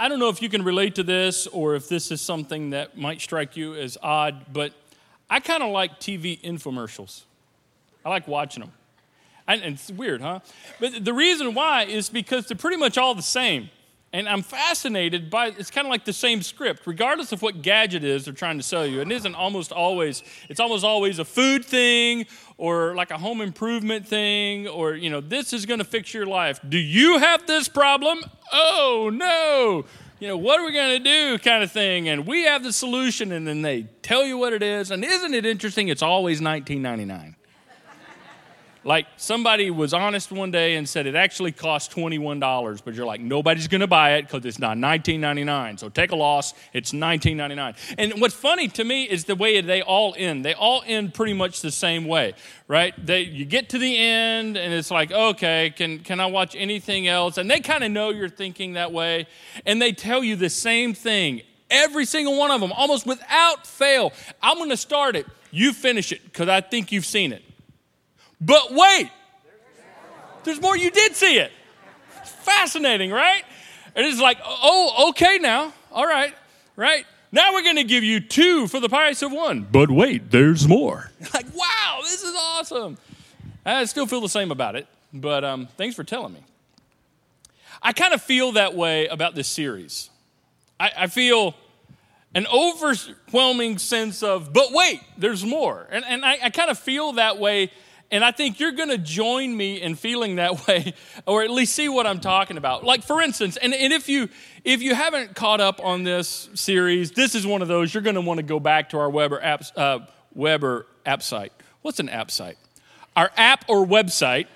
I don't know if you can relate to this or if this is something that might strike you as odd, but I kind of like TV infomercials. I like watching them. And it's weird, huh? But the reason why is because they're pretty much all the same. And I'm fascinated by it's kind of like the same script, regardless of what gadget is they're trying to sell you. It isn't almost always, it's almost always a food thing or like a home improvement thing or, you know, this is going to fix your life. Do you have this problem? Oh, no. You know, what are we going to do kind of thing. And we have the solution, and then they tell you what it is. And isn't it interesting? It's always 1999. Like somebody was honest one day and said it actually cost $21, but you're like, nobody's gonna buy it because it's not $19.99. So take a loss, it's $19.99. And what's funny to me is the way they all end. They all end pretty much the same way, right? They, you get to the end and it's like, okay, can, can I watch anything else? And they kind of know you're thinking that way. And they tell you the same thing. Every single one of them, almost without fail. I'm gonna start it. You finish it because I think you've seen it. But wait, there's more. You did see it. Fascinating, right? And It is like, oh, okay now. All right, right? Now we're going to give you two for the price of one. But wait, there's more. Like, wow, this is awesome. I still feel the same about it, but um, thanks for telling me. I kind of feel that way about this series. I, I feel an overwhelming sense of, but wait, there's more. And, and I, I kind of feel that way and I think you're going to join me in feeling that way, or at least see what I'm talking about. Like, for instance, and, and if, you, if you haven't caught up on this series, this is one of those you're going to want to go back to our Weber app, uh, Weber app site. What's an app site? Our app or website.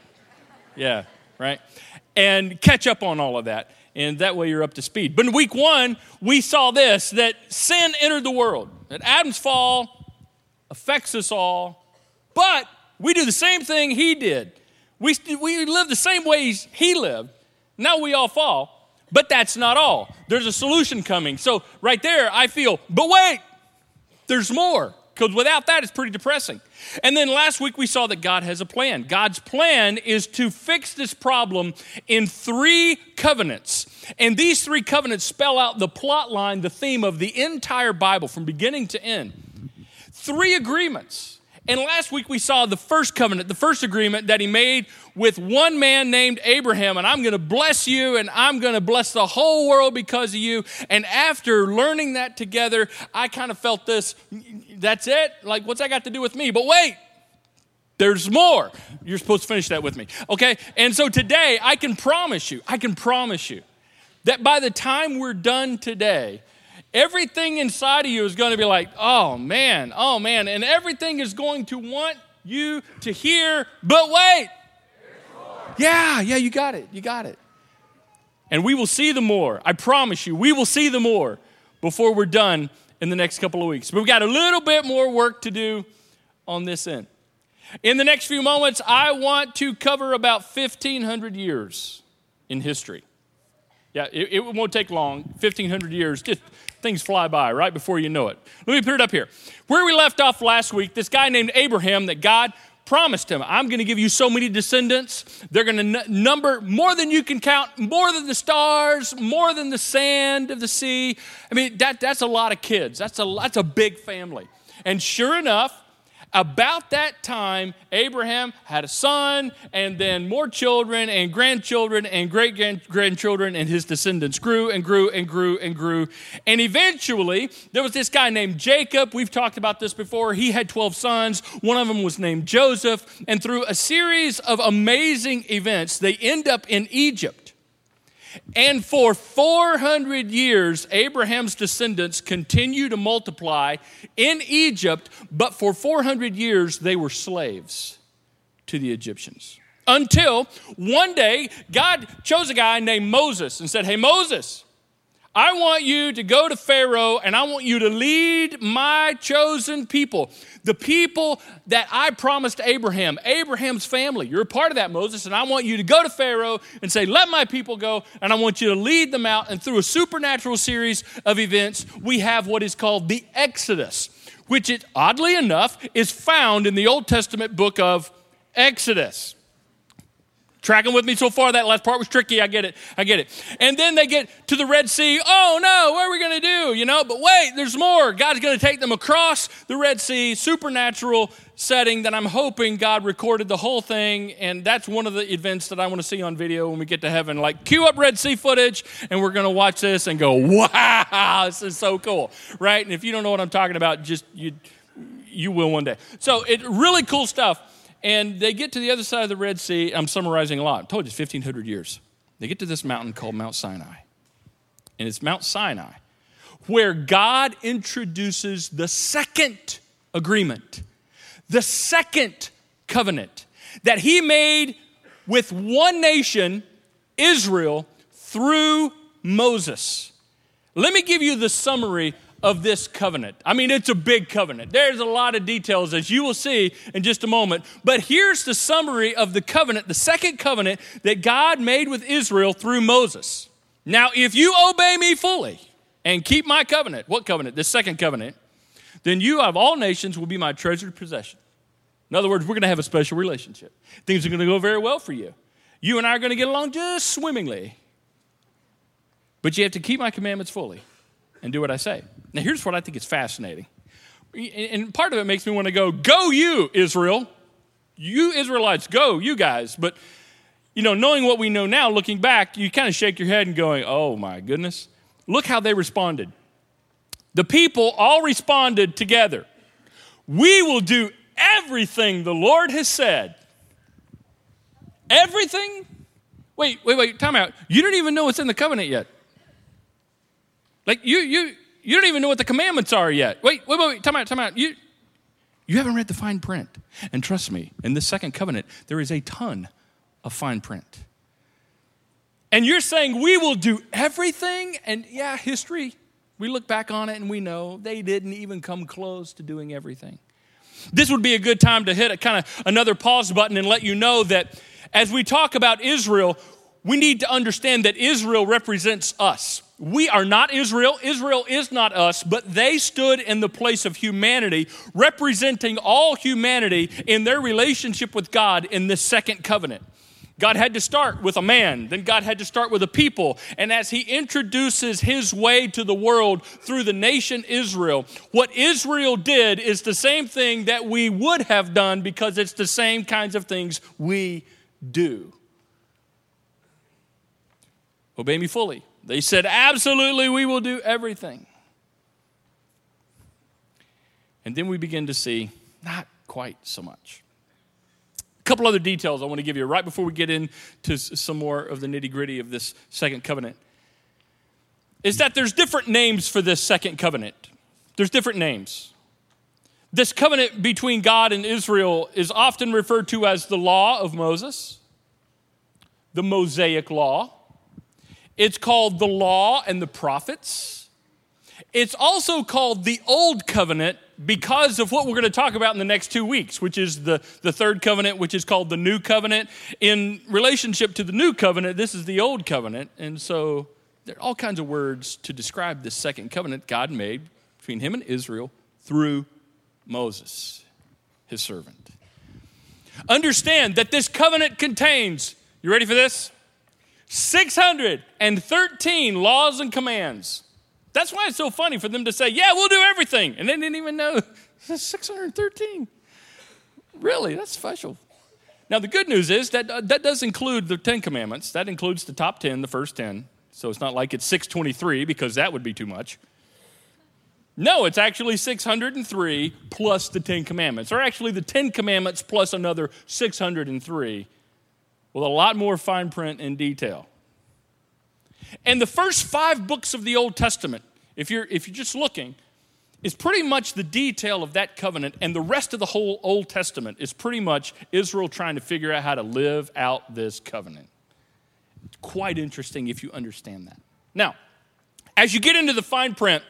Yeah, right? And catch up on all of that. And that way you're up to speed. But in week one, we saw this that sin entered the world, that Adam's fall affects us all, but we do the same thing he did. We, we live the same ways he lived. Now we all fall. But that's not all. There's a solution coming. So, right there, I feel, but wait, there's more. Because without that, it's pretty depressing. And then last week, we saw that God has a plan. God's plan is to fix this problem in three covenants. And these three covenants spell out the plot line, the theme of the entire Bible from beginning to end. Three agreements and last week we saw the first covenant, the first agreement that he made with one man named Abraham. And I'm going to bless you and I'm going to bless the whole world because of you. And after learning that together, I kind of felt this that's it? Like, what's that got to do with me? But wait, there's more. You're supposed to finish that with me. Okay? And so today, I can promise you, I can promise you that by the time we're done today, everything inside of you is going to be like, oh man, oh man. And everything is going to want you to hear, but wait. Yeah, yeah, you got it. You got it. And we will see the more. I promise you, we will see the more before we're done in the next couple of weeks. But we've got a little bit more work to do on this end. In the next few moments, I want to cover about 1,500 years in history. Yeah, it, it won't take long, 1,500 years. Just things fly by right before you know it. Let me put it up here. Where we left off last week, this guy named Abraham that God promised him, I'm going to give you so many descendants. They're going to n- number more than you can count, more than the stars, more than the sand of the sea. I mean, that, that's a lot of kids. That's a, that's a big family. And sure enough, about that time, Abraham had a son, and then more children, and grandchildren, and great grandchildren, and his descendants grew and grew and grew and grew. And eventually, there was this guy named Jacob. We've talked about this before. He had 12 sons. One of them was named Joseph. And through a series of amazing events, they end up in Egypt. And for 400 years, Abraham's descendants continue to multiply in Egypt, but for 400 years, they were slaves to the Egyptians. Until one day, God chose a guy named Moses and said, Hey, Moses, I want you to go to Pharaoh and I want you to lead my chosen people, the people that I promised Abraham, Abraham's family. You're a part of that, Moses, and I want you to go to Pharaoh and say, Let my people go, and I want you to lead them out. And through a supernatural series of events, we have what is called the Exodus, which, it, oddly enough, is found in the Old Testament book of Exodus. Tracking with me so far? That last part was tricky. I get it. I get it. And then they get to the Red Sea. Oh no, what are we going to do? You know, but wait, there's more. God's going to take them across the Red Sea, supernatural setting that I'm hoping God recorded the whole thing. And that's one of the events that I want to see on video when we get to heaven. Like, cue up Red Sea footage, and we're going to watch this and go, wow, this is so cool, right? And if you don't know what I'm talking about, just you, you will one day. So, it really cool stuff. And they get to the other side of the Red Sea. I'm summarizing a lot. I told you 1,500 years. They get to this mountain called Mount Sinai. And it's Mount Sinai where God introduces the second agreement, the second covenant that He made with one nation, Israel, through Moses. Let me give you the summary of this covenant. I mean, it's a big covenant. There's a lot of details, as you will see in just a moment. But here's the summary of the covenant, the second covenant that God made with Israel through Moses. Now, if you obey me fully and keep my covenant, what covenant? The second covenant, then you of all nations will be my treasured possession. In other words, we're going to have a special relationship. Things are going to go very well for you. You and I are going to get along just swimmingly. But you have to keep my commandments fully and do what I say. Now, here's what I think is fascinating. And part of it makes me want to go, Go, you, Israel. You Israelites, go, you guys. But, you know, knowing what we know now, looking back, you kind of shake your head and going, Oh, my goodness. Look how they responded. The people all responded together. We will do everything the Lord has said. Everything? Wait, wait, wait, time out. You don't even know what's in the covenant yet. Like you, you, you don't even know what the commandments are yet. Wait, wait, wait, wait. Time out, time out. You, you haven't read the fine print. And trust me, in this second covenant, there is a ton of fine print. And you're saying we will do everything? And yeah, history, we look back on it and we know they didn't even come close to doing everything. This would be a good time to hit a kind of another pause button and let you know that as we talk about Israel, we need to understand that Israel represents us. We are not Israel. Israel is not us, but they stood in the place of humanity, representing all humanity in their relationship with God in this second covenant. God had to start with a man, then God had to start with a people. And as He introduces His way to the world through the nation Israel, what Israel did is the same thing that we would have done because it's the same kinds of things we do. Obey me fully. They said, Absolutely, we will do everything. And then we begin to see not quite so much. A couple other details I want to give you right before we get into some more of the nitty gritty of this second covenant is that there's different names for this second covenant. There's different names. This covenant between God and Israel is often referred to as the law of Moses, the Mosaic law, it's called the law and the prophets. It's also called the Old Covenant because of what we're going to talk about in the next two weeks, which is the, the third covenant, which is called the New Covenant. In relationship to the New Covenant, this is the Old Covenant. And so there are all kinds of words to describe this second covenant God made between him and Israel through Moses, his servant. Understand that this covenant contains, you ready for this? 613 laws and commands. That's why it's so funny for them to say, Yeah, we'll do everything. And they didn't even know 613. Really, that's special. Now, the good news is that uh, that does include the 10 commandments. That includes the top 10, the first 10. So it's not like it's 623 because that would be too much. No, it's actually 603 plus the 10 commandments, or actually the 10 commandments plus another 603 with a lot more fine print and detail. And the first five books of the Old Testament, if you're, if you're just looking, is pretty much the detail of that covenant, and the rest of the whole Old Testament is pretty much Israel trying to figure out how to live out this covenant. Quite interesting if you understand that. Now, as you get into the fine print,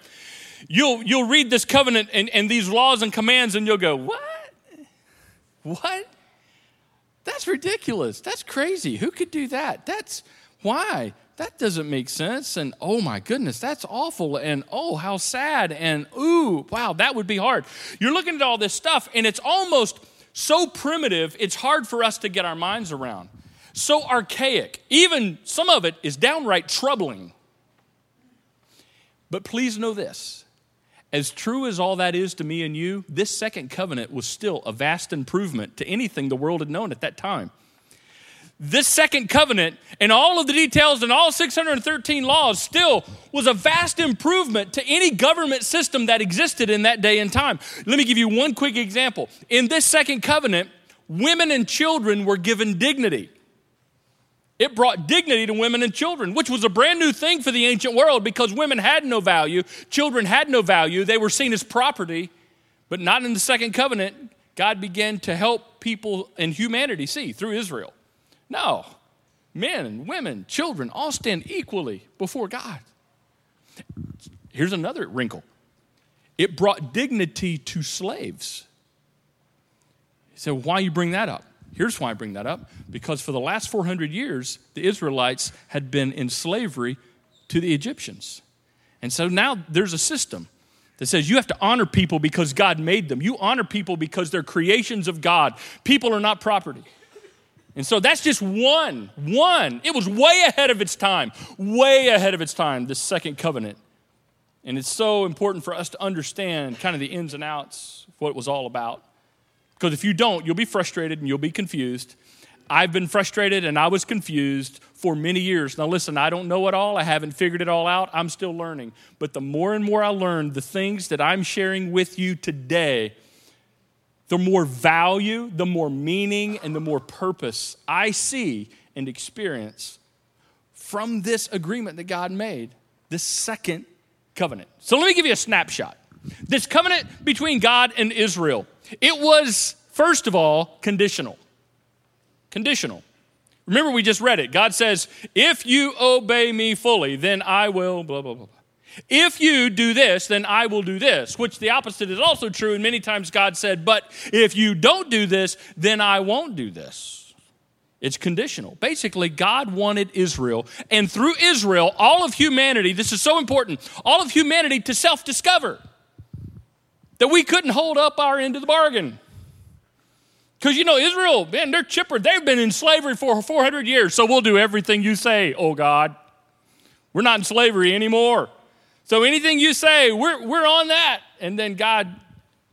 you'll, you'll read this covenant and, and these laws and commands, and you'll go, What? What? That's ridiculous. That's crazy. Who could do that? That's why? That doesn't make sense. And oh my goodness, that's awful. And oh, how sad. And ooh, wow, that would be hard. You're looking at all this stuff, and it's almost so primitive, it's hard for us to get our minds around. so archaic. Even some of it is downright troubling. But please know this as true as all that is to me and you, this second covenant was still a vast improvement to anything the world had known at that time. This second covenant and all of the details and all 613 laws still was a vast improvement to any government system that existed in that day and time. Let me give you one quick example. In this second covenant, women and children were given dignity. It brought dignity to women and children, which was a brand new thing for the ancient world because women had no value, children had no value, they were seen as property. But not in the second covenant. God began to help people and humanity see through Israel. No, men women, children all stand equally before God. Here's another wrinkle it brought dignity to slaves. He So, why you bring that up? Here's why I bring that up because for the last 400 years, the Israelites had been in slavery to the Egyptians. And so now there's a system that says you have to honor people because God made them. You honor people because they're creations of God. People are not property. And so that's just one, one. It was way ahead of its time, way ahead of its time, this second covenant. And it's so important for us to understand kind of the ins and outs of what it was all about. Because if you don't, you'll be frustrated and you'll be confused. I've been frustrated and I was confused for many years. Now, listen, I don't know it all. I haven't figured it all out. I'm still learning. But the more and more I learn, the things that I'm sharing with you today, the more value, the more meaning, and the more purpose I see and experience from this agreement that God made, this second covenant. So let me give you a snapshot. This covenant between God and Israel it was, first of all, conditional. Conditional. Remember, we just read it. God says, If you obey me fully, then I will, blah, blah, blah. If you do this, then I will do this, which the opposite is also true. And many times God said, But if you don't do this, then I won't do this. It's conditional. Basically, God wanted Israel, and through Israel, all of humanity, this is so important, all of humanity to self discover that we couldn't hold up our end of the bargain. Because you know, Israel, man, they're chipper. They've been in slavery for 400 years, so we'll do everything you say, oh God. We're not in slavery anymore. So anything you say, we're, we're on that. And then God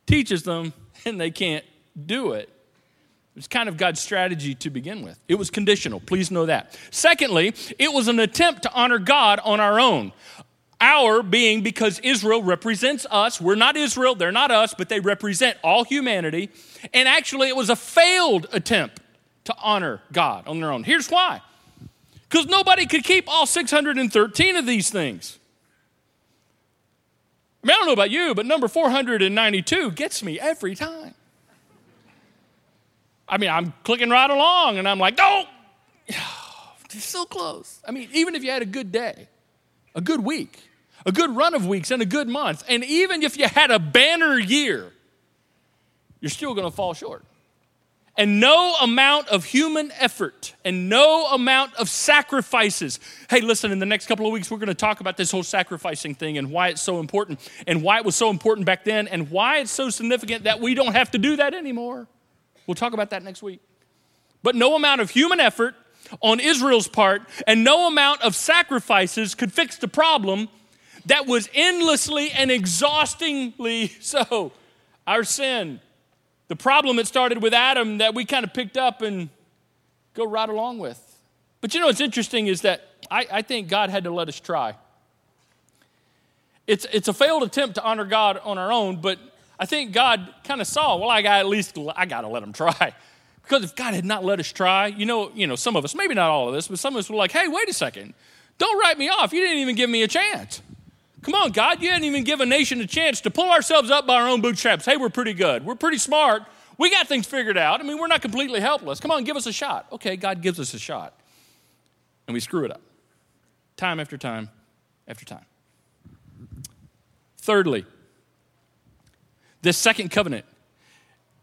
teaches them, and they can't do it. It's kind of God's strategy to begin with. It was conditional. Please know that. Secondly, it was an attempt to honor God on our own. Our being because Israel represents us. We're not Israel, they're not us, but they represent all humanity. And actually, it was a failed attempt to honor God on their own. Here's why because nobody could keep all 613 of these things. I mean, I don't know about you, but number 492 gets me every time. I mean, I'm clicking right along and I'm like, oh, it's so close. I mean, even if you had a good day, a good week, a good run of weeks and a good month. And even if you had a banner year, you're still going to fall short. And no amount of human effort and no amount of sacrifices. Hey, listen, in the next couple of weeks, we're going to talk about this whole sacrificing thing and why it's so important and why it was so important back then and why it's so significant that we don't have to do that anymore. We'll talk about that next week. But no amount of human effort on Israel's part and no amount of sacrifices could fix the problem that was endlessly and exhaustingly so. Our sin, the problem that started with Adam that we kind of picked up and go right along with. But you know what's interesting is that I, I think God had to let us try. It's, it's a failed attempt to honor God on our own, but I think God kind of saw, well, I got at least I got to let him try. Because if God had not let us try, you know, you know, some of us, maybe not all of us, but some of us were like, hey, wait a second. Don't write me off. You didn't even give me a chance. Come on, God, you didn't even give a nation a chance to pull ourselves up by our own bootstraps. Hey, we're pretty good. We're pretty smart. We got things figured out. I mean, we're not completely helpless. Come on, give us a shot. Okay, God gives us a shot. And we screw it up time after time after time. Thirdly, this second covenant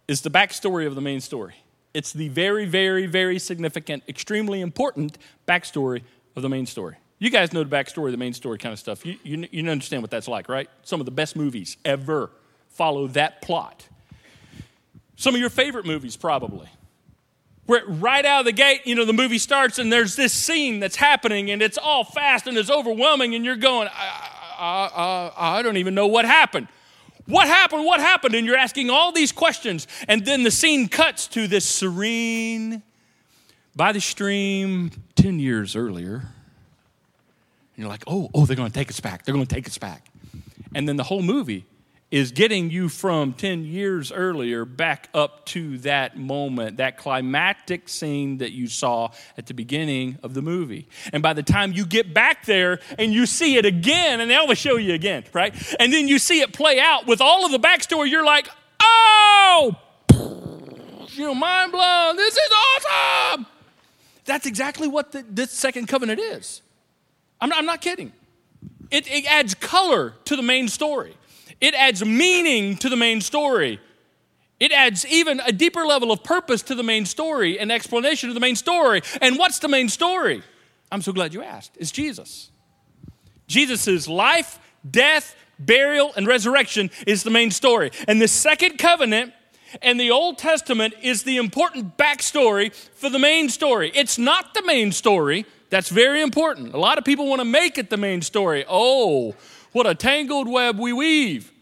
is the backstory of the main story. It's the very, very, very significant, extremely important backstory of the main story. You guys know the backstory, the main story kind of stuff. You, you, you understand what that's like, right? Some of the best movies ever follow that plot. Some of your favorite movies, probably. where right out of the gate, you know, the movie starts and there's this scene that's happening and it's all fast and it's overwhelming and you're going, I, I, I, I don't even know what happened. What happened? What happened? And you're asking all these questions. And then the scene cuts to this serene, by the stream 10 years earlier. And you're like, oh, oh, they're going to take us back. They're going to take us back. And then the whole movie is getting you from 10 years earlier back up to that moment, that climactic scene that you saw at the beginning of the movie. And by the time you get back there and you see it again, and they always show you again, right? And then you see it play out with all of the backstory, you're like, oh, you know, mind blown. This is awesome. That's exactly what the, this second covenant is. I'm not, I'm not kidding. It, it adds color to the main story. It adds meaning to the main story. It adds even a deeper level of purpose to the main story, and explanation of the main story. And what's the main story? I'm so glad you asked. It's Jesus. Jesus' life, death, burial, and resurrection is the main story. And the second covenant and the Old Testament is the important backstory for the main story. It's not the main story. That's very important. A lot of people want to make it the main story. Oh, what a tangled web we weave.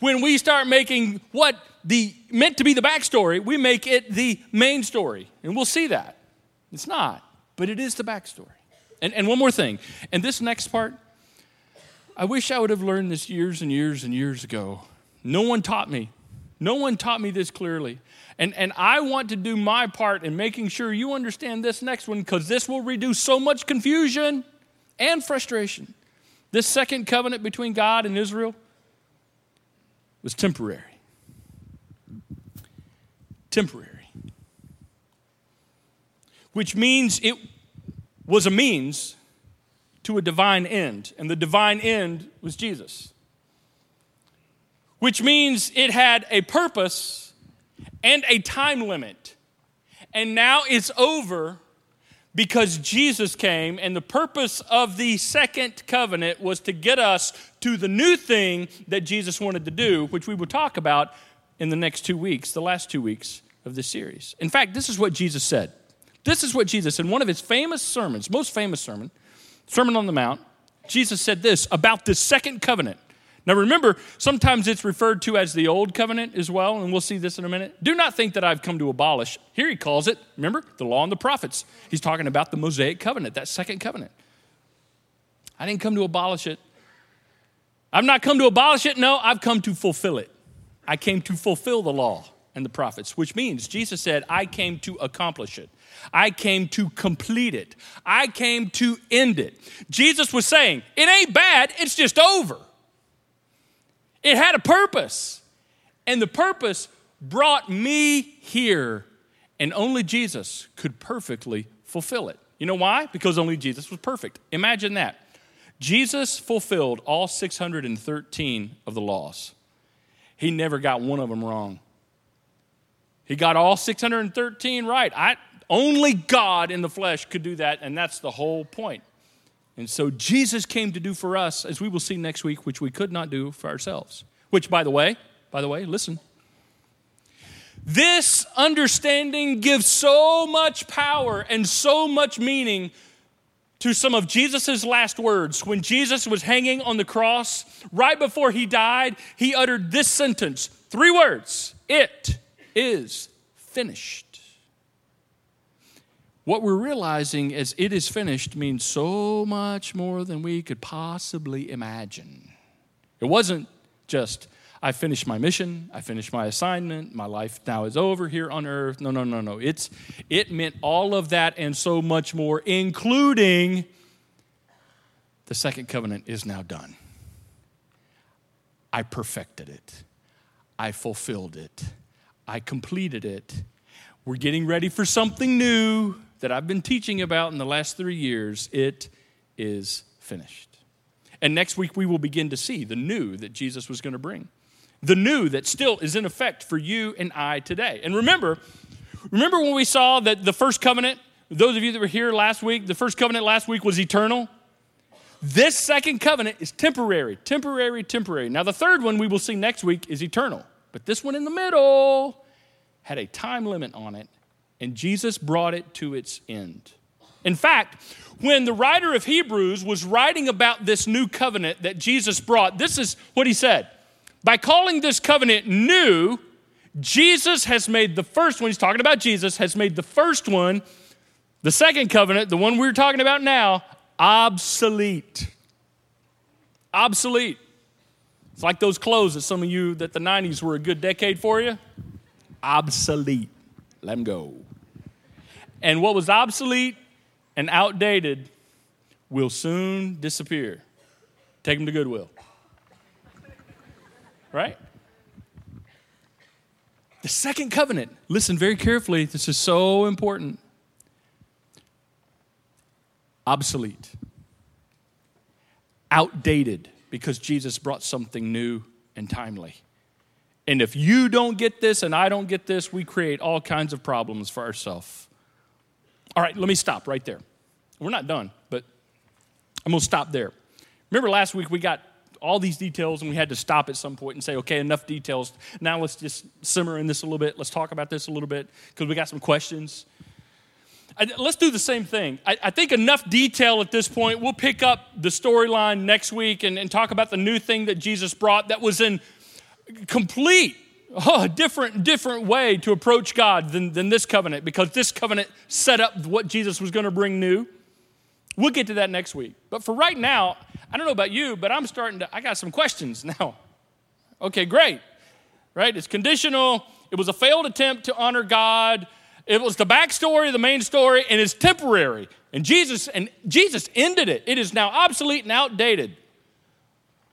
When we start making what the meant to be the backstory, we make it the main story. And we'll see that. It's not, but it is the backstory. And, and one more thing, and this next part, I wish I would have learned this years and years and years ago. No one taught me. No one taught me this clearly. And, and I want to do my part in making sure you understand this next one because this will reduce so much confusion and frustration. This second covenant between God and Israel was temporary. Temporary. Which means it was a means to a divine end, and the divine end was Jesus. Which means it had a purpose and a time limit. And now it's over because Jesus came, and the purpose of the second covenant was to get us to the new thing that Jesus wanted to do, which we will talk about in the next two weeks, the last two weeks of this series. In fact, this is what Jesus said. This is what Jesus, in one of his famous sermons, most famous sermon, Sermon on the Mount, Jesus said this about the second covenant. Now remember, sometimes it's referred to as the old covenant as well, and we'll see this in a minute. Do not think that I've come to abolish. Here he calls it, remember, the law and the prophets. He's talking about the Mosaic covenant, that second covenant. I didn't come to abolish it. I've not come to abolish it. No, I've come to fulfill it. I came to fulfill the law and the prophets, which means Jesus said, I came to accomplish it. I came to complete it. I came to end it. Jesus was saying, It ain't bad, it's just over. It had a purpose. And the purpose brought me here. And only Jesus could perfectly fulfill it. You know why? Because only Jesus was perfect. Imagine that. Jesus fulfilled all 613 of the laws. He never got one of them wrong. He got all 613 right. I, only God in the flesh could do that, and that's the whole point. And so Jesus came to do for us, as we will see next week, which we could not do for ourselves. Which, by the way, by the way, listen. This understanding gives so much power and so much meaning to some of Jesus' last words. When Jesus was hanging on the cross, right before he died, he uttered this sentence three words It is finished. What we're realizing is it is finished means so much more than we could possibly imagine. It wasn't just, I finished my mission, I finished my assignment, my life now is over here on earth. No, no, no, no. It's, it meant all of that and so much more, including the second covenant is now done. I perfected it, I fulfilled it, I completed it. We're getting ready for something new that I've been teaching about in the last three years, it is finished. And next week, we will begin to see the new that Jesus was going to bring. The new that still is in effect for you and I today. And remember, remember when we saw that the first covenant, those of you that were here last week, the first covenant last week was eternal? This second covenant is temporary, temporary, temporary. Now, the third one we will see next week is eternal. But this one in the middle had a time limit on it and Jesus brought it to its end. In fact, when the writer of Hebrews was writing about this new covenant that Jesus brought, this is what he said. By calling this covenant new, Jesus has made the first one, he's talking about Jesus, has made the first one, the second covenant, the one we're talking about now, obsolete. Obsolete. It's like those clothes that some of you that the 90s were a good decade for you. Obsolete. Let them go. And what was obsolete and outdated will soon disappear. Take them to Goodwill. Right? The second covenant, listen very carefully, this is so important. Obsolete, outdated because Jesus brought something new and timely. And if you don't get this and I don't get this, we create all kinds of problems for ourselves. All right, let me stop right there. We're not done, but I'm going to stop there. Remember last week we got all these details and we had to stop at some point and say, okay, enough details. Now let's just simmer in this a little bit. Let's talk about this a little bit because we got some questions. Let's do the same thing. I, I, think enough detail at this point. We'll pick up the storyline next week and, and, talk about the new thing that Jesus brought that was in complete, oh, a different, different way to approach God than, than this covenant because this covenant set up what Jesus was going to bring new. We'll get to that next week. But for right now, I don't know about you, but I'm starting to, I got some questions now. Okay, great. Right? It's conditional. It was a failed attempt to honor God it was the backstory, the main story, and it's temporary. And Jesus and Jesus ended it. It is now obsolete and outdated.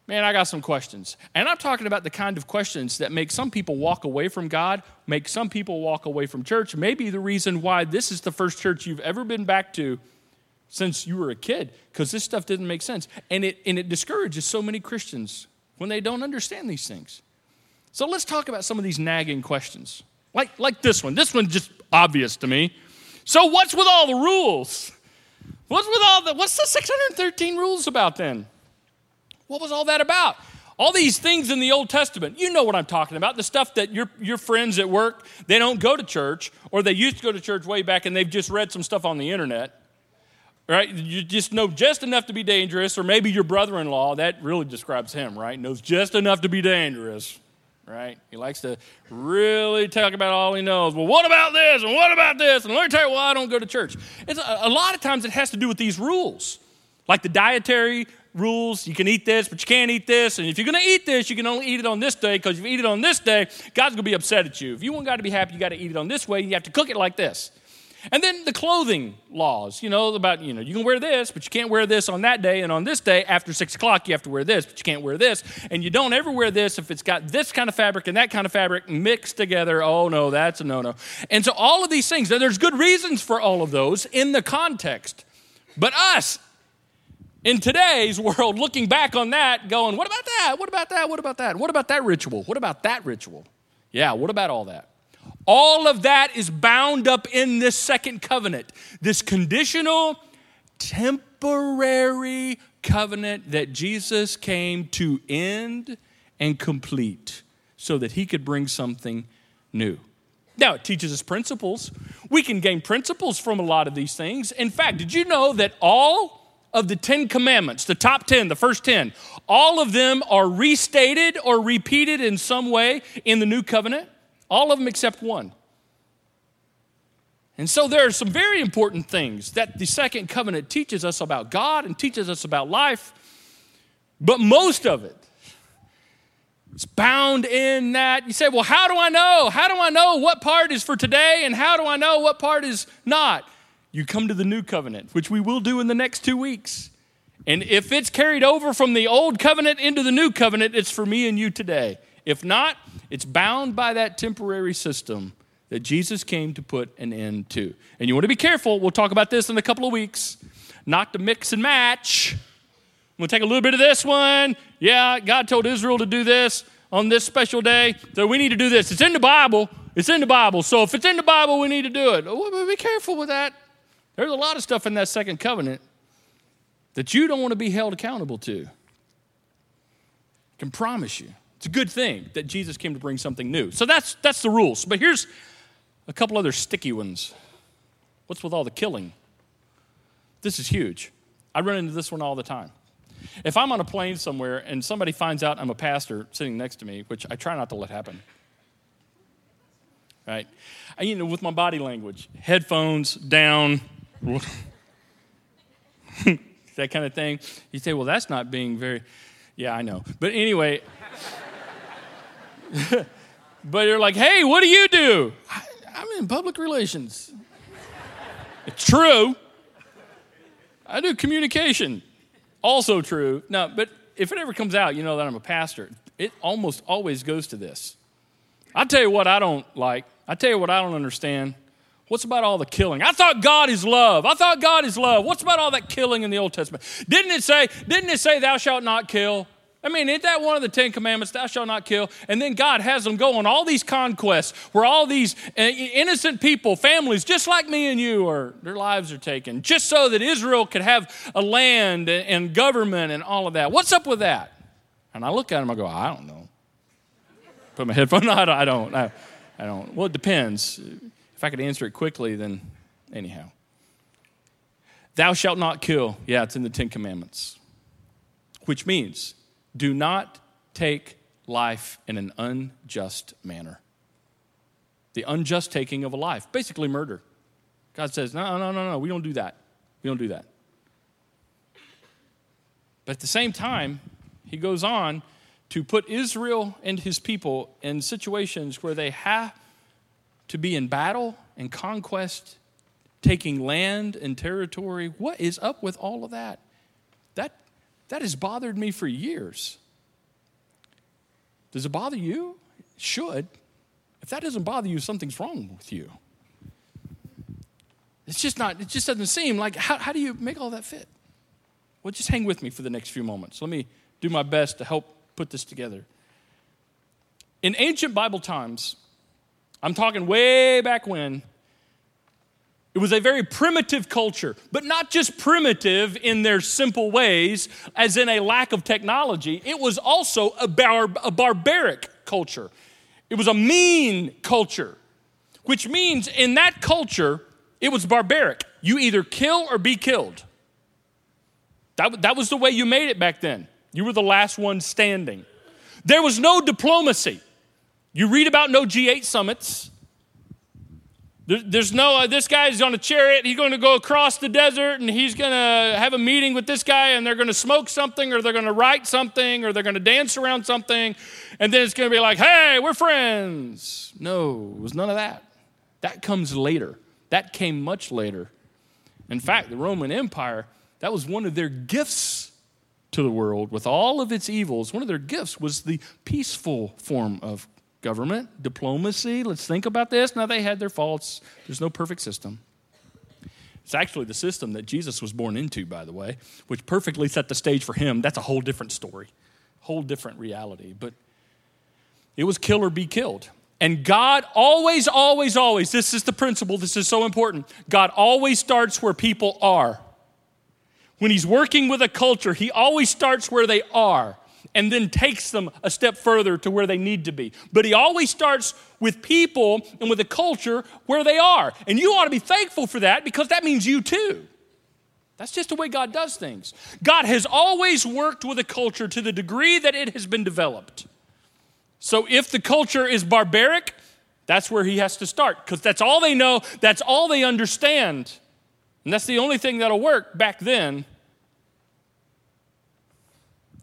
Man, I got some questions. And I'm talking about the kind of questions that make some people walk away from God, make some people walk away from church. Maybe the reason why this is the first church you've ever been back to since you were a kid, because this stuff didn't make sense. And it, and it discourages so many Christians when they don't understand these things. So let's talk about some of these nagging questions. Like, like this one. This one just obvious to me. So what's with all the rules? What's with all the what's the 613 rules about then? What was all that about? All these things in the Old Testament, you know what I'm talking about. The stuff that your, your friends at work, they don't go to church, or they used to go to church way back and they've just read some stuff on the internet. Right? You just know just enough to be dangerous, or maybe your brother in law, that really describes him, right? Knows just enough to be dangerous right? He likes to really talk about all he knows. Well, what about this? And what about this? And let me tell you why I don't go to church. It's a, a, lot of times it has to do with these rules, like the dietary rules. You can eat this, but you can't eat this. And if you're going to eat this, you can only eat it on this day because if you eat it on this day, God's going to be upset at you. If you want God to be happy, you got to eat it on this way. You have to cook it like this. And then the clothing laws, you know, about, you know, you can wear this, but you can't wear this on that day. And on this day, after six o'clock, you have to wear this, but you can't wear this. And you don't ever wear this if it's got this kind of fabric and that kind of fabric mixed together. Oh, no, that's a no no. And so all of these things, now there's good reasons for all of those in the context. But us, in today's world, looking back on that, going, what about that? What about that? What about that? What about that ritual? What about that ritual? Yeah, what about all that? All of that is bound up in this second covenant, this conditional, temporary covenant that Jesus came to end and complete so that he could bring something new. Now, it teaches us principles. We can gain principles from a lot of these things. In fact, did you know that all of the Ten Commandments, the top 10, the first 10, all of them are restated or repeated in some way in the new covenant? All of them except one. And so there are some very important things that the second covenant teaches us about God and teaches us about life, but most of it it is bound in that. You say, well, how do I know? How do I know what part is for today and how do I know what part is not? You come to the new covenant, which we will do in the next two weeks. And if it's carried over from the old covenant into the new covenant, it's for me and you today. If not, it's bound by that temporary system that Jesus came to put an end to. And you want to be careful. We'll talk about this in a couple of weeks. Not to mix and match. I'm going to take a little bit of this one. Yeah, God told Israel to do this on this special day, so we need to do this. It's in the Bible. It's in the Bible. So if it's in the Bible, we need to do it. Oh, be careful with that. There's a lot of stuff in that second covenant that you don't want to be held accountable to. I can promise you. It's a good thing that Jesus came to bring something new. So that's, that's the rules. But here's a couple other sticky ones. What's with all the killing? This is huge. I run into this one all the time. If I'm on a plane somewhere and somebody finds out I'm a pastor sitting next to me, which I try not to let happen, right? I, you know, with my body language, headphones down, that kind of thing. You say, well, that's not being very, yeah, I know. But anyway, but you're like, hey, what do you do? I, I'm in public relations. it's true. I do communication. Also true. No, but if it ever comes out, you know that I'm a pastor. It almost always goes to this. I'll tell you what I don't like. I tell you what I don't understand. What's about all the killing? I thought God is love. I thought God is love. What's about all that killing in the Old Testament? Didn't it say, didn't it say thou shalt not kill? I mean, isn't that one of the Ten Commandments? Thou shalt not kill. And then God has them go on all these conquests where all these uh, innocent people, families just like me and you, are their lives are taken, just so that Israel could have a land and government and all of that. What's up with that? And I look at him, I go, I don't know. Put my headphone on. I don't. I, I don't. Well, it depends. If I could answer it quickly, then anyhow. Thou shalt not kill. Yeah, it's in the Ten Commandments, which means do not take life in an unjust manner. The unjust taking of a life, basically murder. God says, no, no, no, no, we don't do that. We don't do that. But at the same time, he goes on to put Israel and his people in situations where they have to be in battle and conquest, taking land and territory. What is up with all of that? That that has bothered me for years. Does it bother you? It should. If that doesn't bother you, something's wrong with you. It's just not, it just doesn't seem like, how, how do you make all that fit? Well, just hang with me for the next few moments. Let me do my best to help put this together. In ancient Bible times, I'm talking way back when, it was a very primitive culture, but not just primitive in their simple ways, as in a lack of technology. It was also a, bar- a barbaric culture. It was a mean culture, which means in that culture, it was barbaric. You either kill or be killed. That, that was the way you made it back then. You were the last one standing. There was no diplomacy. You read about no G8 summits. There's no, uh, this guy's on a chariot. He's going to go across the desert and he's going to have a meeting with this guy and they're going to smoke something or they're going to write something or they're going to dance around something. And then it's going to be like, hey, we're friends. No, it was none of that. That comes later. That came much later. In fact, the Roman Empire, that was one of their gifts to the world with all of its evils. One of their gifts was the peaceful form of government, diplomacy. Let's think about this. Now, they had their faults, there's no perfect system. It's actually the system that Jesus was born into, by the way, which perfectly set the stage for him. That's a whole different story, whole different reality. But it was kill or be killed. And God always, always, always, this is the principle, this is so important. God always starts where people are. When He's working with a culture, He always starts where they are and then takes them a step further to where they need to be. But he always starts with people and with a culture where they are. And you ought to be thankful for that because that means you too. That's just the way God does things. God has always worked with a culture to the degree that it has been developed. So if the culture is barbaric, that's where he has to start because that's all they know, that's all they understand. And that's the only thing that'll work back then.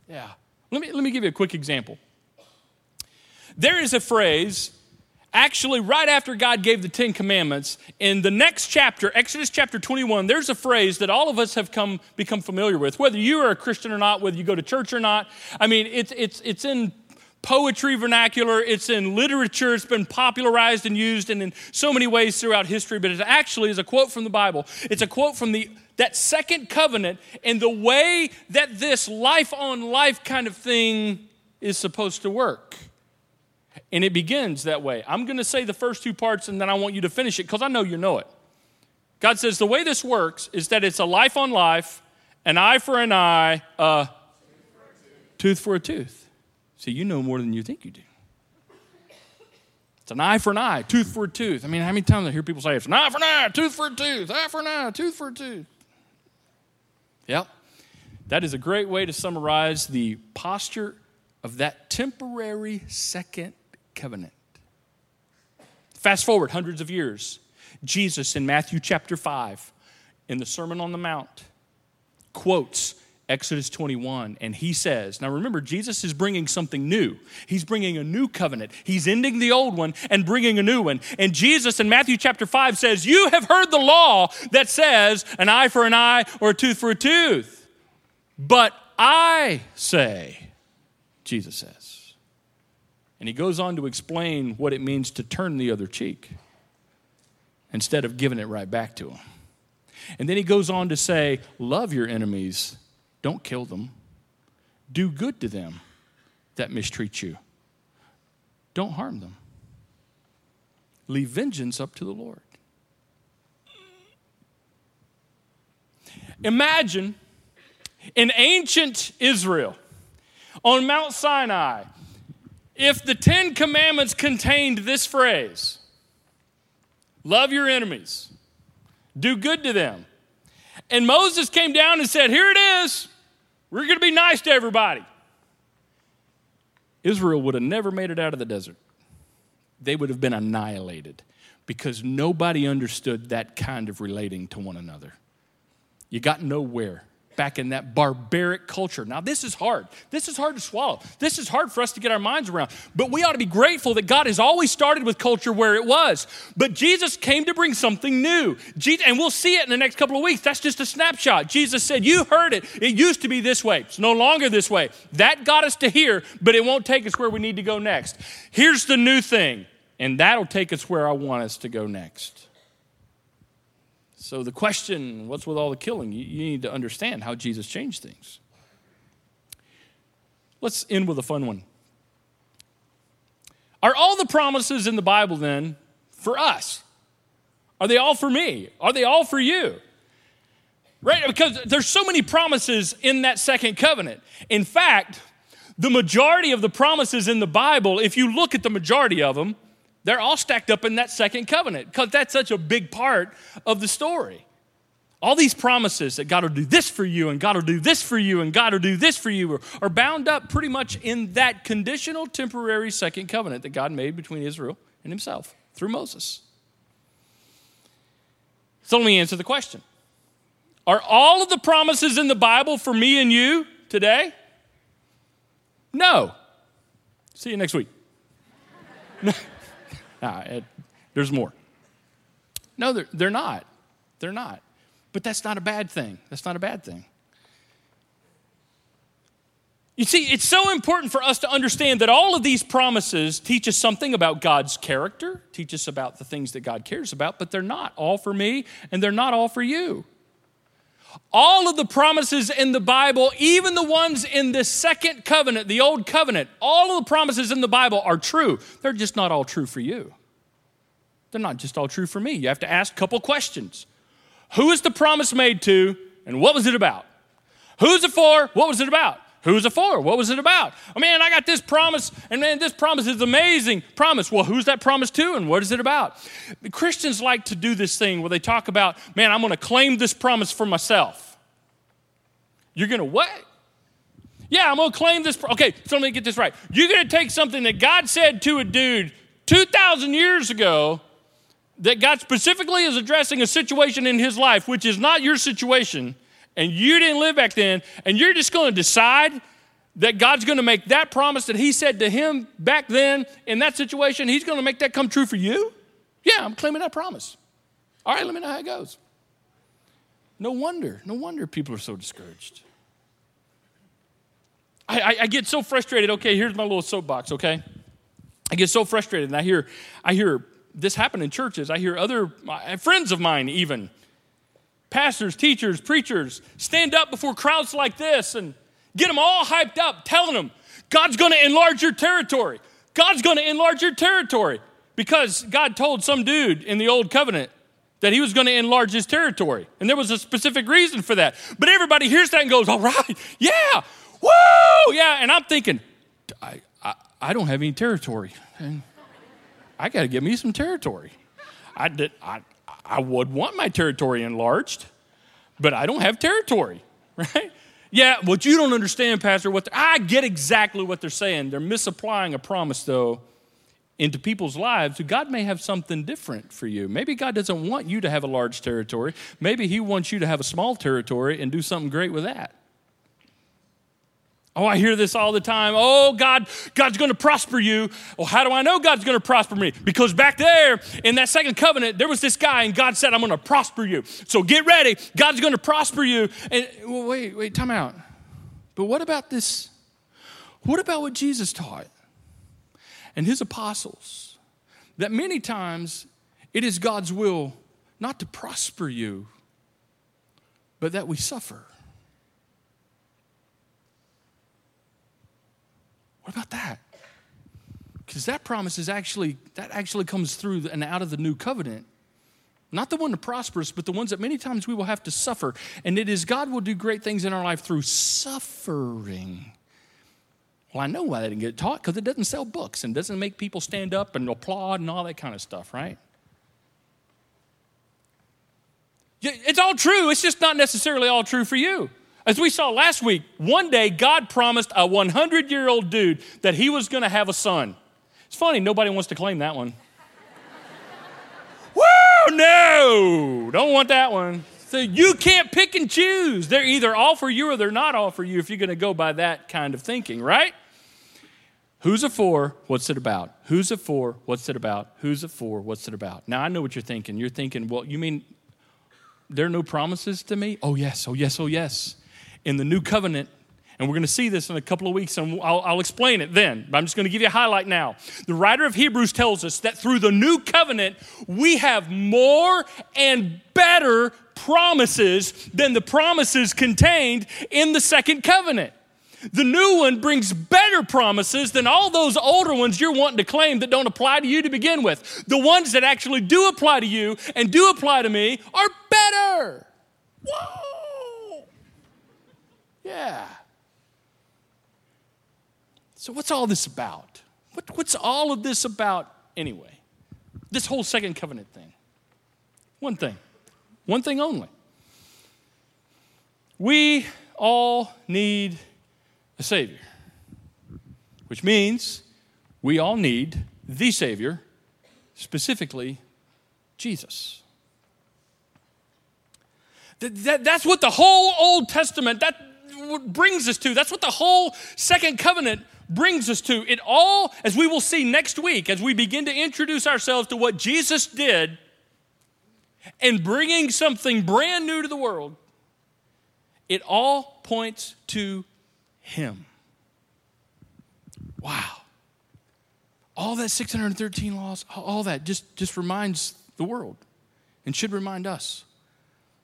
Yeah. Let me, let me give you a quick example. There is a phrase, actually, right after God gave the Ten Commandments, in the next chapter, Exodus chapter 21, there's a phrase that all of us have come, become familiar with, whether you are a Christian or not, whether you go to church or not. I mean, it's, it's, it's in poetry vernacular, it's in literature, it's been popularized and used and in so many ways throughout history, but it actually is a quote from the Bible. It's a quote from the that second covenant and the way that this life on life kind of thing is supposed to work. And it begins that way. I'm going to say the first two parts and then I want you to finish it because I know you know it. God says the way this works is that it's a life on life, an eye for an eye, a tooth for a tooth. See, you know more than you think you do. It's an eye for an eye, tooth for a tooth. I mean, how many times I hear people say it's an eye for an eye, tooth for a tooth, eye for an eye, tooth for a tooth? Yep. That is a great way to summarize the posture of that temporary second covenant. Fast forward hundreds of years. Jesus in Matthew chapter 5, in the Sermon on the Mount, quotes Exodus 21, and he says, Now remember, Jesus is bringing something new. He's bringing a new covenant. He's ending the old one and bringing a new one. And Jesus in Matthew chapter 5 says, You have heard the law that says an eye for an eye or a tooth for a tooth. But I say, Jesus says. And he goes on to explain what it means to turn the other cheek instead of giving it right back to him. And then he goes on to say, Love your enemies, don't kill them. Do good to them that mistreat you, don't harm them. Leave vengeance up to the Lord. Imagine in ancient Israel, on Mount Sinai, if the Ten Commandments contained this phrase love your enemies, do good to them. And Moses came down and said, Here it is. We're going to be nice to everybody. Israel would have never made it out of the desert. They would have been annihilated because nobody understood that kind of relating to one another. You got nowhere back in that barbaric culture. Now, this is hard. This is hard to swallow. This is hard for us to get our minds around. But we ought to be grateful that God has always started with culture where it was. But Jesus came to bring something new. and we'll see it in the next couple of weeks. That's just a snapshot. Jesus said, You heard it. It used to be this way. It's no longer this way. That got us to here, but it won't take us where we need to go next. Here's the new thing, and that'll take us where I want us to go next. So, the question what's with all the killing? You, you need to understand how Jesus changed things. Let's end with a fun one. Are all the promises in the Bible then for us? Are they all for me? Are they all for you? Right? Because there's so many promises in that second covenant. In fact, the majority of the promises in the Bible, if you look at the majority of them, they're all stacked up in that second covenant because that's such a big part of the story. All these promises that God will do this for you and God will do this for you and God will do this for you are, bound up pretty much in that conditional temporary second covenant that God made between Israel and himself through Moses. So let me answer the question Are all of the promises in the Bible for me and you today? No. See you next week. Uh, it, there's more. No, they're, they're not. They're not. But that's not a bad thing. That's not a bad thing. You see, it's so important for us to understand that all of these promises teach us something about God's character, teach us about the things that God cares about, but they're not all for me and they're not all for you. All of the promises in the Bible, even the ones in the second covenant, the old covenant, all of the promises in the Bible are true. They're just not all true for you. They're not just all true for me. You have to ask a couple questions. Who is the promise made to, and what was it about? Who's it for? What was it about? Who's it for? What was it about? Oh man, I got this promise, and man, this promise is amazing promise. Well, who's that promise to, and what is it about? Christians like to do this thing where they talk about, man, I'm going to claim this promise for myself. You're going to what? Yeah, I'm going to claim this. Pro- okay, so let me get this right. You're going to take something that God said to a dude 2,000 years ago that God specifically is addressing a situation in his life, which is not your situation and you didn't live back then, and you're just going to decide that God's going to make that promise that He said to him back then in that situation, He's going to make that come true for you? Yeah, I'm claiming that promise. All right, let me know how it goes. No wonder, no wonder people are so discouraged. I, I, I get so frustrated. Okay, here's my little soapbox, okay? I get so frustrated, and I hear, I hear this happen in churches. I hear other uh, friends of mine, even pastors, teachers, preachers stand up before crowds like this and get them all hyped up, telling them, God's going to enlarge your territory. God's going to enlarge your territory. Because God told some dude in the old covenant that he was going to enlarge his territory. And there was a specific reason for that. But everybody hears that and goes, all right, yeah, woo, yeah. And I'm thinking, I, I, I don't have any territory. I got to get me some territory. I, did, I, I would want my territory enlarged, but I don't have territory, right? Yeah, what you don't understand, Pastor, what I get exactly what they're saying. They're misapplying a promise, though, into people's lives. God may have something different for you. Maybe God doesn't want you to have a large territory. Maybe He wants you to have a small territory and do something great with that. Oh, I hear this all the time. Oh, God, God's going to prosper you. Well, how do I know God's going to prosper me? Because back there in that second covenant, there was this guy, and God said, I'm going to prosper you. So get ready. God's going to prosper you. And well, wait, wait, time out. But what about this? What about what Jesus taught and his apostles? That many times it is God's will not to prosper you, but that we suffer. What about that? Because that promise is actually, that actually comes through and out of the new covenant. Not the one that prospers, but the ones that many times we will have to suffer. And it is God will do great things in our life through suffering. Well, I know why they didn't get taught, because it doesn't sell books and doesn't make people stand up and applaud and all that kind of stuff, right? It's all true. It's just not necessarily all true for you. As we saw last week, one day God promised a 100 year old dude that he was going to have a son. It's funny, nobody wants to claim that one. Woo, no, don't want that one. So you can't pick and choose. They're either all for you or they're not all for you if you're going to go by that kind of thinking, right? Who's it for? What's it about? Who's it for? What's it about? Who's it for? What's it about? Now I know what you're thinking. You're thinking, well, you mean there are no promises to me? Oh, yes, oh, yes, oh, yes in the new covenant. And we're going to see this in a couple of weeks, and I'll, I'll explain it then. But I'm just going to give you a highlight now. The writer of Hebrews tells us that through the new covenant, we have more and better promises than the promises contained in the second covenant. The new one brings better promises than all those older ones you're wanting to claim that don't apply to you to begin with. The ones that actually do apply to you and do apply to me are better. Whoa! Yeah. So, what's all this about? What, what's all of this about anyway? This whole second covenant thing. One thing, one thing only. We all need a Savior, which means we all need the Savior, specifically Jesus. That, that, that's what the whole Old Testament, that, brings us to. That's what the whole second covenant brings us to. It all, as we will see next week, as we begin to introduce ourselves to what Jesus did and bringing something brand new to the world, it all points to Him. Wow. All that 613 laws, all that just, just reminds the world and should remind us.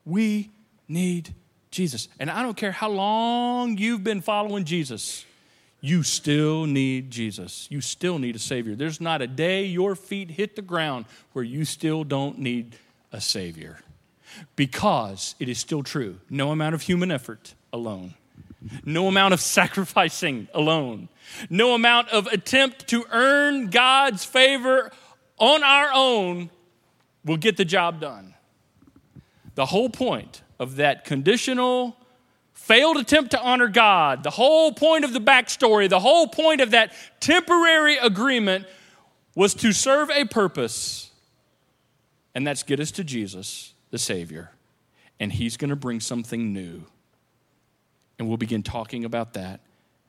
We need Jesus. And I don't care how long you've been following Jesus, you still need Jesus. You still need a Savior. There's not a day your feet hit the ground where you still don't need a Savior. Because it is still true no amount of human effort alone, no amount of sacrificing alone, no amount of attempt to earn God's favor on our own will get the job done. The whole point of that conditional, failed attempt to honor God, the whole point of the backstory, the whole point of that temporary agreement was to serve a purpose, and that's get us to Jesus, the Savior. And He's going to bring something new. And we'll begin talking about that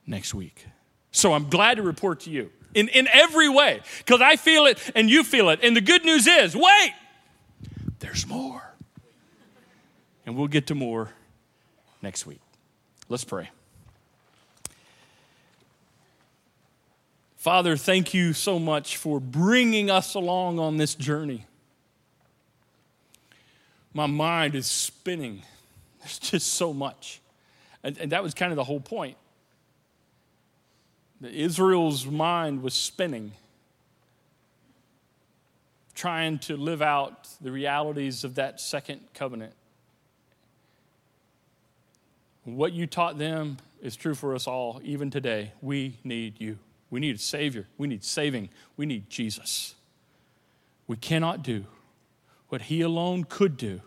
next week. So I'm glad to report to you in, in every way, because I feel it and you feel it. And the good news is wait, there's more. And we'll get to more next week. Let's pray. Father, thank you so much for bringing us along on this journey. My mind is spinning. There's just so much. And, and that was kind of the whole point. Israel's mind was spinning, trying to live out the realities of that second covenant. What you taught them is true for us all, even today. We need you. We need a Savior. We need saving. We need Jesus. We cannot do what He alone could do.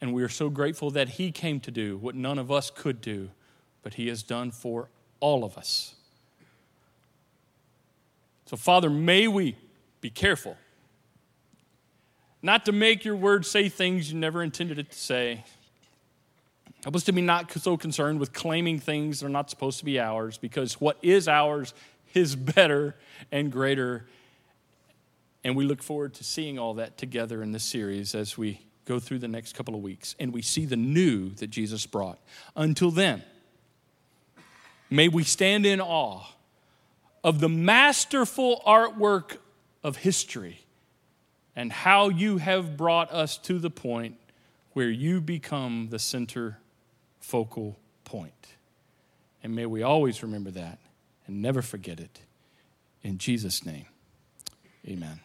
And we are so grateful that He came to do what none of us could do, but He has done for all of us. So, Father, may we be careful not to make your word say things you never intended it to say. Help us to be not so concerned with claiming things that are not supposed to be ours, because what is ours is better and greater. And we look forward to seeing all that together in this series as we go through the next couple of weeks and we see the new that Jesus brought. Until then, may we stand in awe of the masterful artwork of history and how you have brought us to the point where you become the center focal point. And may we always remember that and never forget it. In Jesus' name, amen.